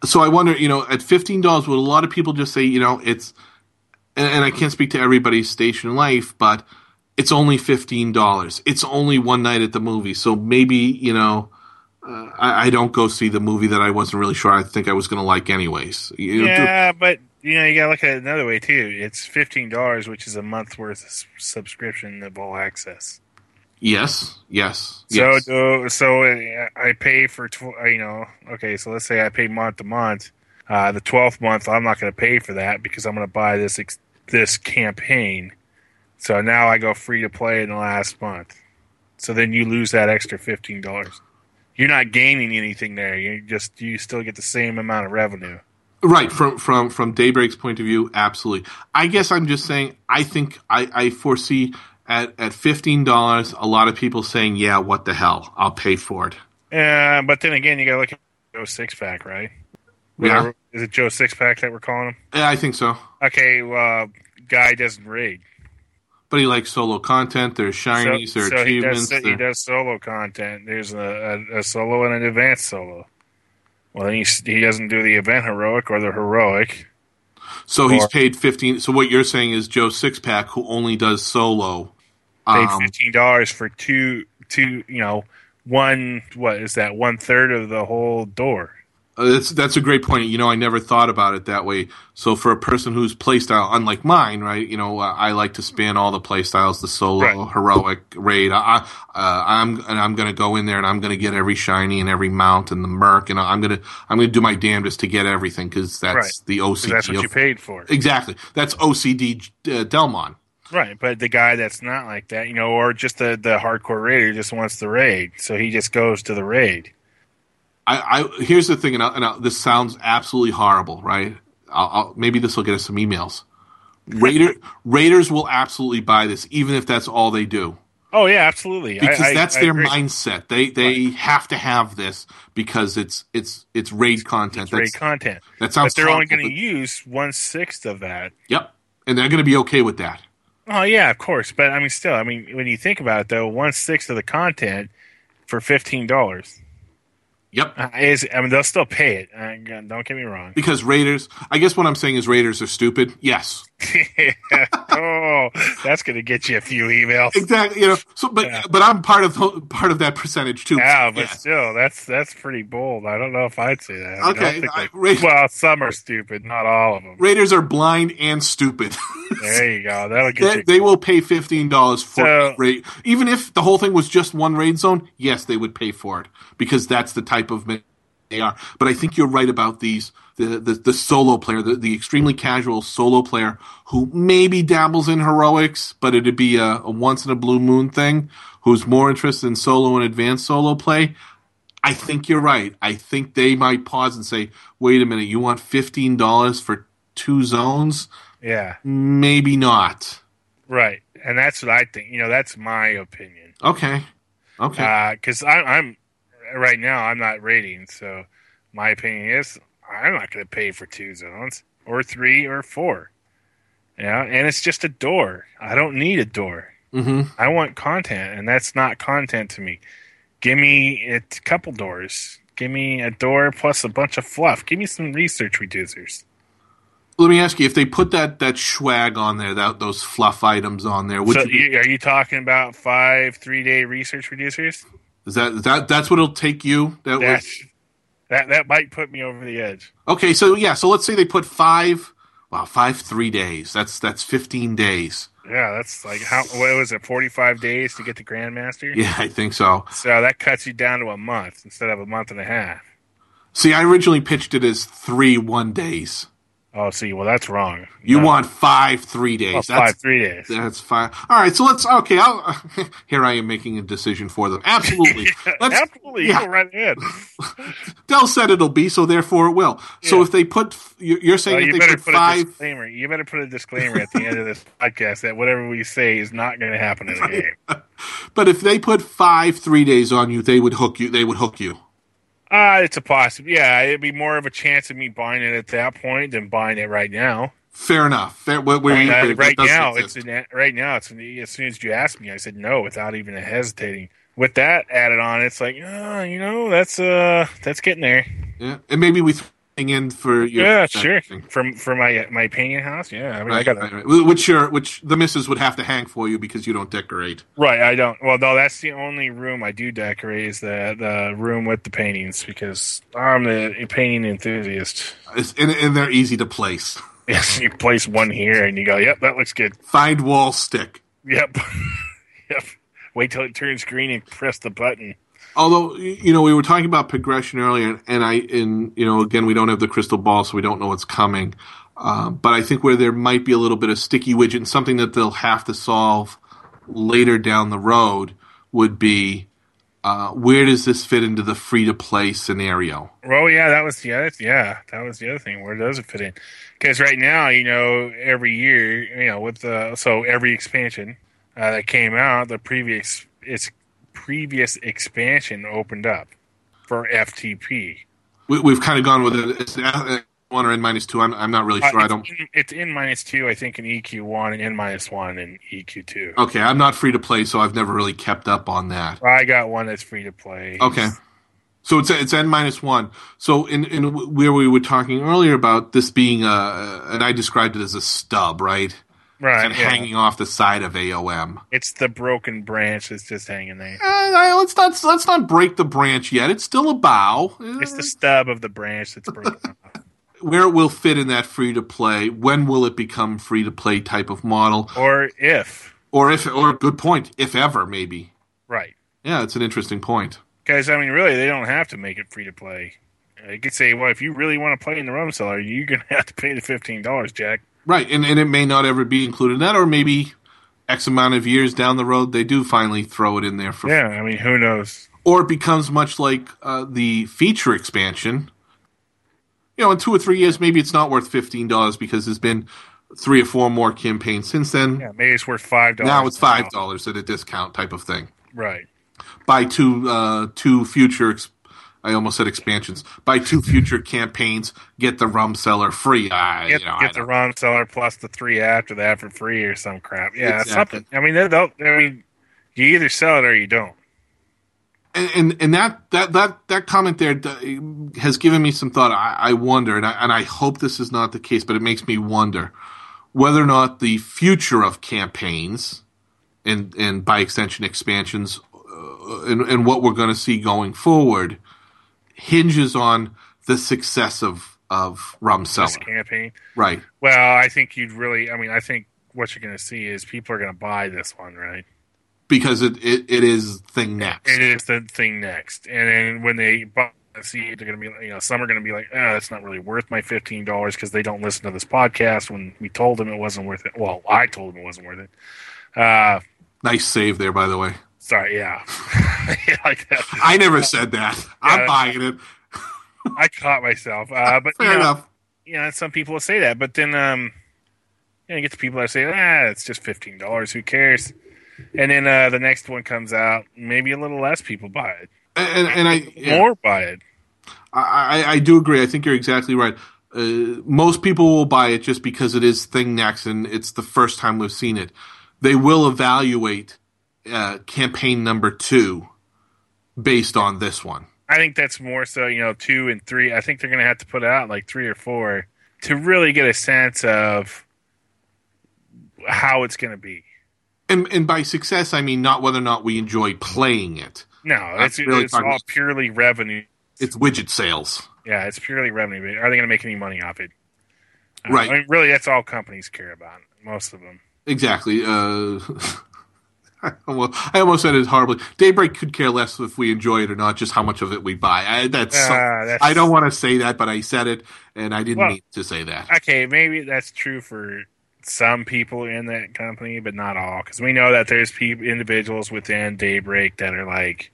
So I wonder, you know, at fifteen dollars, would a lot of people just say, you know, it's, and, and I can't speak to everybody's station life, but it's only fifteen dollars. It's only one night at the movie, so maybe you know. Uh, I, I don't go see the movie that I wasn't really sure I think I was going to like, anyways. You know, yeah, but you know, you got to look at it another way too. It's fifteen dollars, which is a month worth of subscription of all access. Yes, yes, So yes. do, so uh, I pay for tw- uh, you know okay so let's say I pay month to month. Uh, the twelfth month I'm not going to pay for that because I'm going to buy this ex- this campaign. So now I go free to play in the last month. So then you lose that extra fifteen dollars. You're not gaining anything there. You just you still get the same amount of revenue. Right from from from Daybreak's point of view, absolutely. I guess I'm just saying. I think I, I foresee at at fifteen dollars, a lot of people saying, "Yeah, what the hell? I'll pay for it." Uh, but then again, you got to look at Joe Six Pack, right? Yeah, Is it Joe Six Pack that we're calling him? yeah, I think so. Okay, well, guy doesn't raid. But he likes solo content. There's shinies. so, so he achievements. does he does solo content. There's a, a, a solo and an advanced solo. Well, then he he doesn't do the event heroic or the heroic. So he's paid fifteen. So what you're saying is Joe Sixpack, who only does solo, Paid um, fifteen dollars for two two you know one what is that one third of the whole door. Uh, That's that's a great point. You know, I never thought about it that way. So for a person whose playstyle, unlike mine, right? You know, uh, I like to span all the playstyles: the solo, Right. heroic, raid. I, uh, I'm and I'm going to go in there and I'm going to get every shiny and every mount and the merc, and I'm going to I'm going to do my damnedest to get everything because that's Right. the OCD. that's what of- you paid for. Exactly. That's OCD uh, Dellmon. Right, but the guy that's not like that, you know, or just the the hardcore raider just wants the raid, so he just goes to the raid. I, I here's the thing, and, I, and I, this sounds absolutely horrible, right? I'll, I'll, maybe this will get us some emails. Raider Raiders will absolutely buy this, even if that's all they do, Oh yeah, absolutely. Because I- that's I their mindset. They they have to have this because it's it's it's raid content. It's raid content, that sounds. but they're only going to use one sixth of that. Yep, and they're going to be okay with that. Oh yeah, of course. But I mean, still, I mean, when you think about it, though, one sixth of the content for fifteen dollars Yep. uh, is. I mean, they'll still pay it. Uh, don't get me wrong. Because Raiders, I guess what I'm saying is Raiders are stupid. Yes, oh, that's going to get you a few emails. exactly. You know, so but Yeah. but I'm part of the, part of that percentage too. Yeah, but Yes. still, that's that's pretty bold. I don't know if I'd say that. I I Okay, I- Ra- well, some are stupid, not all of them. Raiders are blind and stupid. There you go. That'll get they, you. they will pay fifteen dollars for So- a raid, even if the whole thing was just one raid zone. Yes, they would pay for it because that's the type of they are. But I think you're right about these the the, the solo player, the, the extremely casual solo player who maybe dabbles in heroics, but it'd be a, a once in a blue moon thing. Who's more interested in solo and advanced solo play? I think you're right. I think they might pause and say, "Wait a minute, you want fifteen dollars for two zones? yeah, Maybe not." right. And that's what I think. You know, that's my opinion. Okay. Okay. Uh, because I'm, I'm right now, I'm not rating. So my opinion is, I'm not going to pay for two zones or three or four. Yeah, and it's just a door. I don't need a door. hmm I want content, and that's not content to me. Give me a couple doors. Give me a door plus a bunch of fluff. Give me some research reducers. Let me ask you: if they put that that swag on there, that those fluff items on there, would so, you, be- are you talking about five three day research reducers? Is that that that's what it'll take you? That was, that that might put me over the edge. okay. So yeah. So let's say they put five. Wow, five three days. That's that's fifteen days. Yeah, that's like how what was it? Forty five days to get the grandmaster. Yeah, I think so. So that cuts you down to a month instead of a month and a half. See, I originally pitched it as three one days. Oh, see, well that's wrong. You No. want five three days. Oh, That's five three days. That's fine. All right, so let's. Okay, I'll, here I am making a decision for them. Absolutely. Let's, Absolutely, yeah. go right ahead. Dell said it'll be, so therefore it will. So if they put, you- you're saying Well, if you they better put put a five, disclaimer. You better put a disclaimer at the end of this podcast that whatever we say is not going to happen in the game. but if they put five three days on you, they would hook you. They would hook you. Ah, it's a possibility. Yeah, it'd be more of a chance of me buying it at that point than buying it right now. Fair enough. Fair, where, where I uh, right now, exist. it's an, right now. It's an, as soon as you asked me, I said no without even hesitating. With that added on, it's like, oh, you know, that's uh, that's getting there. yeah, and maybe we in for your yeah, sure. thing. From for my uh, my painting house, yeah. I mean, I Right, got right, right. Which your which the missus would have to hang for you because you don't decorate. Right, I don't. Well, no, that's the only room I do decorate is the the room with the paintings because I'm the painting enthusiast. It's, and, and they're easy to place. Yes, you place one here and you go, "Yep, that looks good." Find wall stick. Yep, yep. Wait till it turns green and press the button. Although you know we were talking about progression earlier, and I, in you know, again we don't have the crystal ball, so we don't know what's coming. Um, but I think where there might be a little bit of sticky widget, and something that they'll have to solve later down the road, would be uh, where does this fit into the free to play scenario? Oh yeah, that was the other. Yeah, that was the other thing. Where does it fit in? Because right now, you know, every year, you know, with the so every expansion uh, that came out, the previous its previous expansion opened up for FTP. We, we've kind of gone with it. It's uh, one or n minus two. I'm, I'm not really sure. Uh, I don't. in, it's n minus two, I think, in EQ one and n minus one and EQ two. Okay, I'm not free to play, so I've never really kept up on that. I got one that's free to play. Okay. So it's it's n minus one. So in in where we were talking earlier about this being a, and I described it as a stub, right? Right. And yeah. hanging off the side of AOM. It's the broken branch that's just hanging there. Uh, let's not let's not break the branch yet. It's still a bough. It's the stub of the branch that's broken. Where it will fit in that free to play. When will it become free to play type of model? or if. Or if or good point, if ever maybe. Right. Yeah, it's an interesting point. Because, I mean, really, they don't have to make it free to play. They could say, well, if you really want to play in the rum cellar, you're going to have to pay the $15, Jack. Right, and, and it may not ever be included in that, or maybe X amount of years down the road they do finally throw it in there for Yeah, I mean, who knows? or it becomes much like uh, the feature expansion. You know, in two or three years, maybe it's not worth fifteen dollars because there's been three or four more campaigns since then. Yeah, maybe it's worth $5. now it's five dollars at a discount type of thing. Right. Buy two uh, two future. Ex- I almost said expansions. Buy two future campaigns. Get the rum cellar free. I, Get, you know, get the rum cellar plus the three after that for free or some crap. Yeah, Exactly. something. I mean, they'll, they'll- I mean, you either sell it or you don't. and, and and that that that that comment there uh, has given me some thought. I, I wonder, and I, and I hope this is not the case, but it makes me wonder whether or not the future of campaigns and and by extension expansions uh, and, and what we're going to see going forward hinges on the success of of rum cellar. This campaign. Right. Well, I think you'd really. I mean, I think what you're going to see is people are going to buy this one, right? Because it, it, it is thing next. It is the thing next, and then when they buy, see, they're going to be, you know, some are going to be like, "Oh, that's not really worth my fifteen dollars" because they don't listen to this podcast. When we told them it wasn't worth it, well, I told them it wasn't worth it. Uh, Nice save there, by the way. Sorry, yeah, yeah like that. I never said that. I'm buying it. I caught myself, uh, but Fair you know, enough. you know, some people will say that, but then um, you know, you get the people that say, ah, it's just fifteen dollars. Who cares? And then uh, the next one comes out, maybe a little less people buy it, And, and I yeah. more buy it. I, I, I do agree. I think you're exactly right. Uh, most people will buy it just because it is thing next and it's the first time we've seen it. They will evaluate uh, campaign number two based on this one. I think that's more so, you know, two and three. I think they're going to have to put out like three or four to really get a sense of how it's going to be. And, and by success, I mean not whether or not we enjoy playing it. No, That's it's, really it's all purely revenue. It's widget sales. Yeah, it's purely revenue. Are they going to make any money off it? Uh, Right. I mean, really, that's all companies care about. Most of them. Exactly. Uh, well, I almost said it horribly. Daybreak could care less if we enjoy it or not, just how much of it we buy. I, that's, Ah, that's- I don't want to say that, but I said it, and I didn't Well- mean to say that. Okay, maybe that's true for some people in that company, but not all. Because we know that there's people, individuals within Daybreak that are like,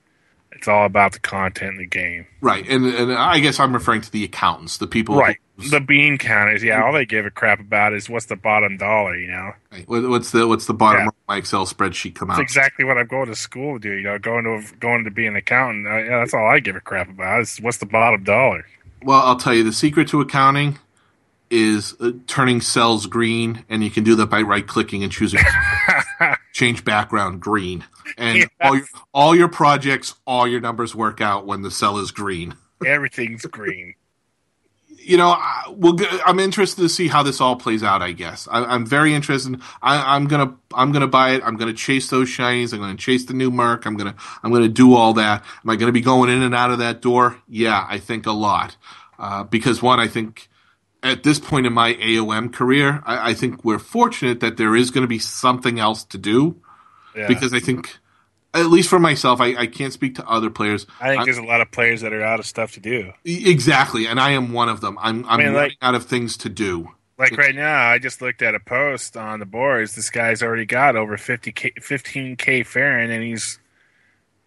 it's all about the content in the game. Right, and and I guess I'm referring to the accountants, the people. Right. The bean counters, yeah, all they give a crap about is what's the bottom dollar, you know? right, what's the what's the bottom Yeah. my Excel spreadsheet come out? That's exactly what I'm going to school to do, you know, going to going to be an accountant. Uh, yeah, that's all I give a crap about is what's the bottom dollar. Well, I'll tell you, the secret to accounting is uh, turning cells green, and you can do that by right clicking and choosing change background green, and Yes. all your all your projects, all your numbers work out when the cell is green. Everything's green. You know, I, we'll, I'm interested to see how this all plays out. I guess I, I'm very interested. I, I'm gonna I'm gonna buy it. I'm gonna chase those shinies. I'm gonna chase the new Merc. I'm gonna I'm gonna do all that. Am I gonna be going in and out of that door? Yeah, I think a lot. Uh, because one, I think at this point in my AOM career, I, I think we're fortunate that there is going to be something else to do. Yeah. Because I think, at least for myself, I, I can't speak to other players. I think I- there's a lot of players that are out of stuff to do. Exactly, and I am one of them. I'm I'm mean, like- running out of things to do. Like right now, I just looked at a post on the boards. This guy's already got over 50k, 15k Farron, and he's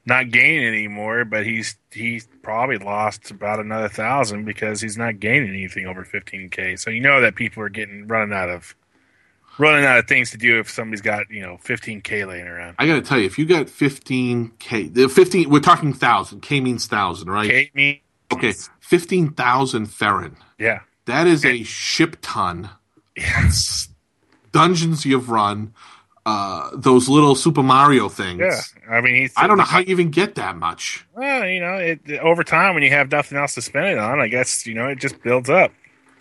not gaining anymore. But he's he's probably lost about another thousand because he's not gaining anything over 15k. So you know that people are getting running out of running out of things to do if somebody's got you know 15k laying around. I got to tell you, if you got 15k, the 15, we're talking thousand. K means thousand, right? K me, Okay, 15,000 Ferrin. yeah, That is a ship ton. of s- Dungeons you've run, uh, those little Super Mario things. Yeah, I mean. I don't know how you even get that much. Well, you know, it, over time when you have nothing else to spend it on, I guess you know it just builds up.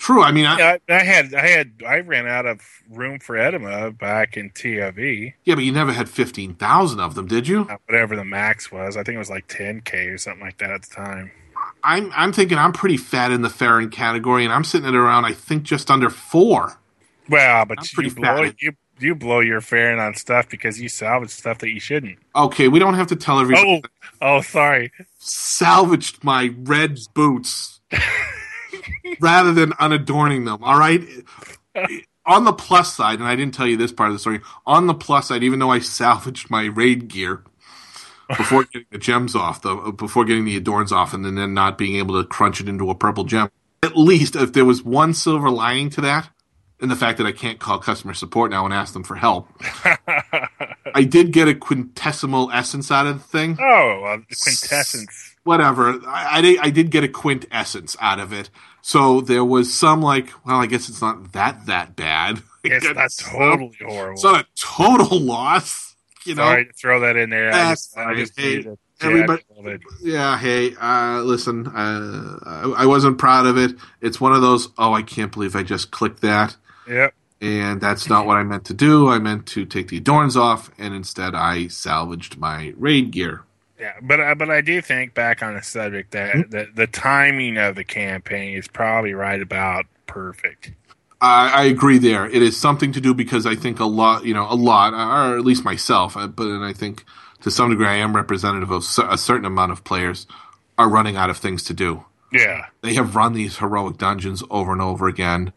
True. I mean, I, I, I had, I had, I ran out of room for edema back in TIV, yeah, but you never had fifteen thousand of them, did you? uh, whatever the max was. I think it was like 10k or something like that at the time. I'm I'm thinking I'm pretty fat in the Farron category, and I'm sitting at around I think just under four. Well, but I'm you blow you you blow your fairing on stuff because you salvage stuff that you shouldn't. Okay, we don't have to tell everybody. Oh, oh, sorry. salvaged my red boots rather than unadorning them. All right. On the plus side, and I didn't tell you this part of the story. On the plus side, even though I salvaged my raid gear before getting the gems off, the before getting the adorns off, and then, not being able to crunch it into a purple gem, at least if there was one silver lining to that, and the fact that I can't call customer support now and ask them for help, I did get a quintessimal essence out of the thing Oh, the quintessence. whatever. I, I, did- I did get a quintessence out of it. So there was some like, well, I guess it's not that that bad. It's not totally horrible. It's not a total loss. You know. Sorry to throw that in there. I just, I just Hey, everybody- jab a little bit. Yeah. Hey. Uh, listen. Uh, I, I wasn't proud of it. It's one of those. Oh, I can't believe I just clicked that. Yep. And that's not what I meant to do. I meant to take the adorns off, and instead I salvaged my raid gear. Yeah, but I but I do think back on the subject that Hmm? the, the timing of the campaign is probably right about perfect. I, I agree there. It is something to do because I think a lot, you know, a lot, or at least myself, uh, but and I think to some degree I am representative of a certain amount of players are running out of things to do. Yeah, They have run these heroic dungeons over and over again.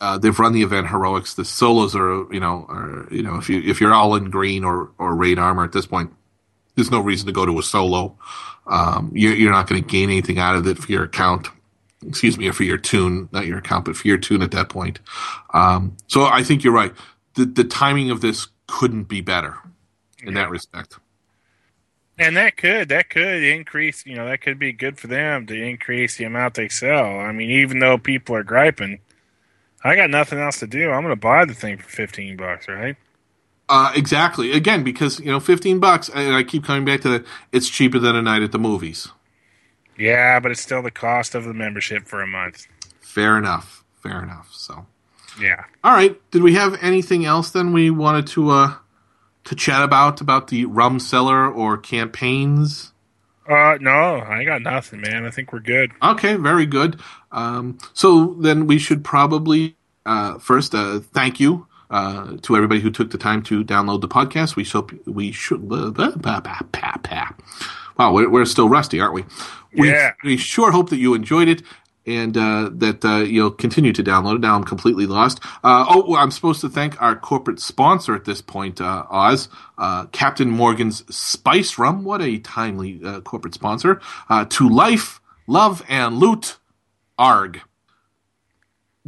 Uh, they've run the event heroics. The solos are, you know, are you know, if you if you're all in green or or raid armor at this point, there's no reason to go to a solo. Um, you're, you're not going to gain anything out of it for your account. Excuse me, or for your tune, not your account, but for your tune at that point. Um, so I think you're right. The the timing of this couldn't be better in that respect. and that could that could increase. You know, that could be good for them to increase the amount they sell. I mean, even though people are griping, I got nothing else to do. I'm going to buy the thing for fifteen bucks, right? Uh, exactly. Again, because you know, fifteen bucks, and I keep coming back to that. It's cheaper than a night at the movies. Yeah, but it's still the cost of the membership for a month. Fair enough. Fair enough. So, Yeah. all right. Did we have anything else then we wanted to uh to chat about about the rum cellar or campaigns? Uh, no, I got nothing, man. I think we're good. Okay, very good. Um, so then we should probably uh, first uh, thank you uh, to everybody who took the time to download the podcast. We should we should blah, blah, blah, wow, we're, we're still rusty, aren't we? We, Yeah. we sure hope that you enjoyed it. And uh, that uh, you'll continue to download it. Now I'm completely lost. Uh, oh, I'm supposed to thank our corporate sponsor at this point, uh, Oz, uh, Captain Morgan's Spice Rum. What a timely uh, corporate sponsor. Uh, to life, love, and loot, ARG.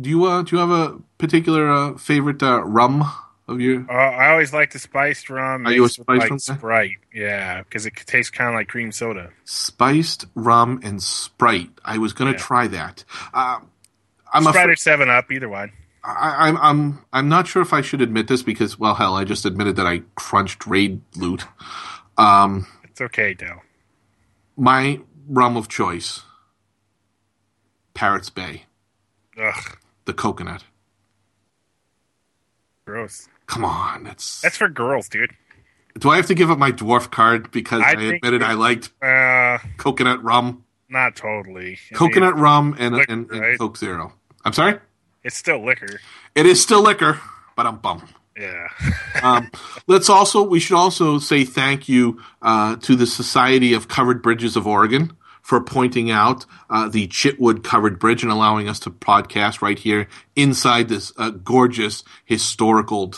Do you uh, do you have a particular uh, favorite uh, rum of your? Uh, I always like the spiced rum. Are you a spiced like rum? Sprite? Yeah, because it tastes kind of like cream soda. Spiced rum and Sprite. I was going to Yeah. try that. Uh, I'm Sprite afraid. or Seven Up, either one. I, I'm I'm I'm not sure if I should admit this because well hell I just admitted that I crunched raid loot. Um, It's okay, Dale. my rum of choice, Parrots Bay, Ugh, the coconut. gross. Come on, it's. That's for girls, dude. do I have to give up my dwarf card because I I, admitted I liked Uh, coconut rum, not totally. Coconut rum, and, liquor, and, and right? Coke Zero? I'm sorry. it's still liquor. It is still liquor, but I'm bummed. Yeah. um, let's also we should also say thank you uh, to the Society of Covered Bridges of Oregon for pointing out uh, the Chitwood Covered Bridge and allowing us to podcast right here inside this uh, gorgeous historical.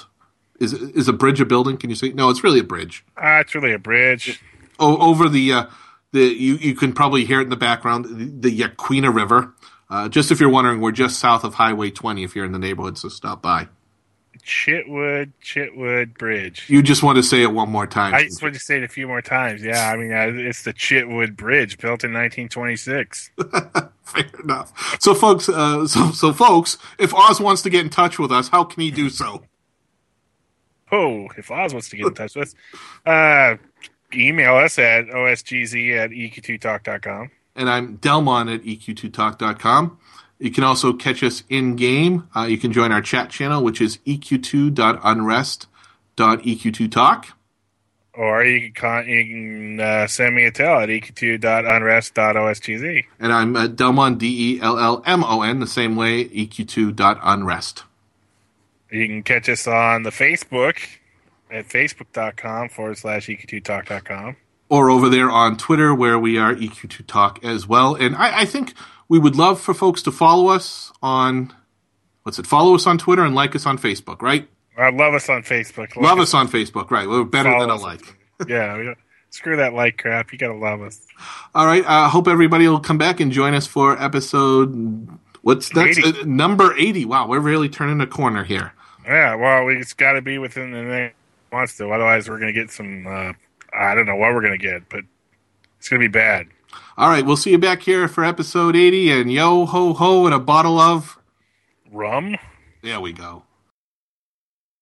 Is is a bridge a building? Can you say no? It's really a bridge. uh, it's really a bridge. O- over the uh, the you you can probably hear it in the background the, the Yaquina River. Uh, just if you're wondering, we're just south of Highway 20. If you're in the neighborhood, so stop by. Chitwood, Chitwood Bridge. You just want to say it one more time. I just want to say it a few more times. Yeah, I mean, uh, it's the Chitwood Bridge built in 1926. Fair enough. So, folks, uh, so so folks, if Oz wants to get in touch with us, how can he do so? Oh, If Oz wants to get in touch with us, uh, email us at osgz at E eq2talk.com. and I'm Dellmon at E EQ2Talk.com. You can also catch us in game. Uh, you can join our chat channel, which is E eq2.unrest.eq2talk. Or you can, you can uh, send me a tell at E eq2.unrest.osgz. And I'm uh, Dellmon, D E L L M O N, the same way, E eq2.unrest. You can catch us on the Facebook at facebook.com forward slash E eq2talk.com. Or over there on Twitter, where we are EQ2Talk as well. And I, I think we would love for folks to follow us on, what's it, follow us on Twitter and like us on Facebook, right? Uh, love us on Facebook. Love Like us on Facebook, right? We're better than a us. like. Yeah, screw that like crap. You gotta love us. All right. I uh, hope everybody will come back and join us for episode. What's? 80. Uh, number 80. Wow, we're really turning a corner here. Yeah, well, we it's got to be within the next month, though. Otherwise, we're gonna get some. Uh, I don't know what we're gonna get, but it's gonna be bad. All right. We'll see you back here for episode 80. And yo ho ho and a bottle of. Rum. There we go.